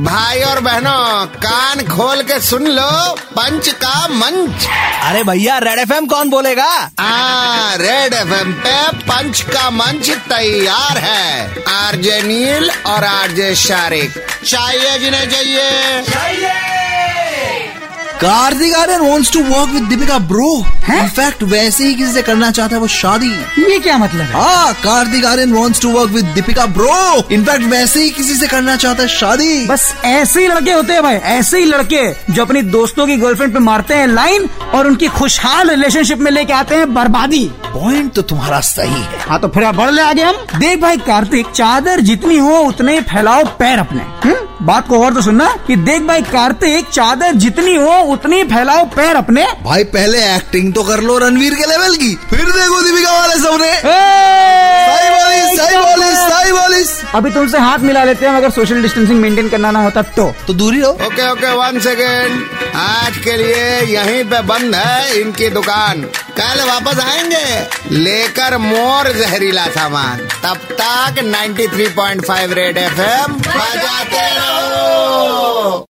भाई और बहनों कान खोल के सुन लो पंच का मंच। अरे भैया रेड एफएम कौन बोलेगा? आ रेड एफएम पे पंच का मंच तैयार है। आरजे नील और आरजे शारिक। चाहिए जिन्हें चाहिए। Kartik Aaryan wants to work with Deepika bro in fact वैसे ही किसी से करना चाहता है वो शादी। ये क्या मतलब है? हाँ Kartik Aaryan wants to work with Deepika bro in fact वैसे ही किसी से करना चाहता है शादी। बस ऐसे ही लड़के होते हैं भाई ऐसे ही लड़के जो अपनी दोस्तों की गर्लफ्रेंड पे मारते हैं लाइन और उनकी खुशहाल रिलेशनशिप में लेके आते हैं बर्बादी। पॉइंट तो तुम्हारा सही है। हाँ तो फिर अब बढ़ ले आगे हम। देख भाई कार्तिक चादर जितनी हो उतने फैलाओ पैर अपने। हुँ? बात को और तो सुनना कि देख भाई कार्तिक चादर जितनी हो उतनी फैलाओ पैर अपने। भाई पहले एक्टिंग तो कर लो रणवीर के लेवल की फिर देखो दीपिका वाले सबने। अभी तुमसे हाथ मिला लेते हैं अगर सोशल डिस्टेंसिंग मेंटेन करना ना होता तो। तो दूरी रहो। ओके ओके वन सेकेंड आज के लिए यहीं पे बंद है इनकी दुकान। कल वापस आएँगे। लेकर मोर जहरीला सामान। तब तक 93.5 रेड एफएम बजाते रहो।